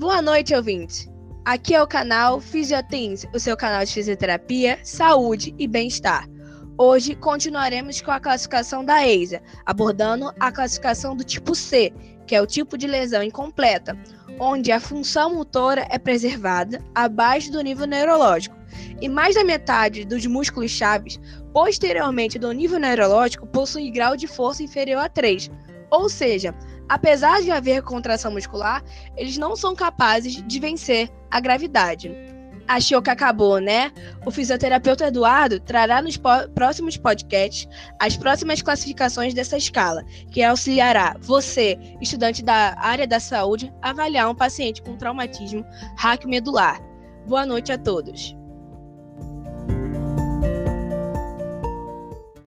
Boa noite, ouvintes. Aqui é o canal Fisiotins, o seu canal de fisioterapia, saúde e bem-estar. Hoje continuaremos com a classificação da EISA, abordando a classificação do tipo C, que é o tipo de lesão incompleta, onde a função motora é preservada abaixo do nível neurológico e mais da metade dos músculos chaves posteriormente do nível neurológico possui grau de força inferior a 3, ou seja, apesar de haver contração muscular, eles não são capazes de vencer a gravidade. Achou que acabou, né? O fisioterapeuta Eduardo trará nos próximos podcasts as próximas classificações dessa escala, que auxiliará você, estudante da área da saúde, a avaliar um paciente com traumatismo raquiomedular. Boa noite a todos.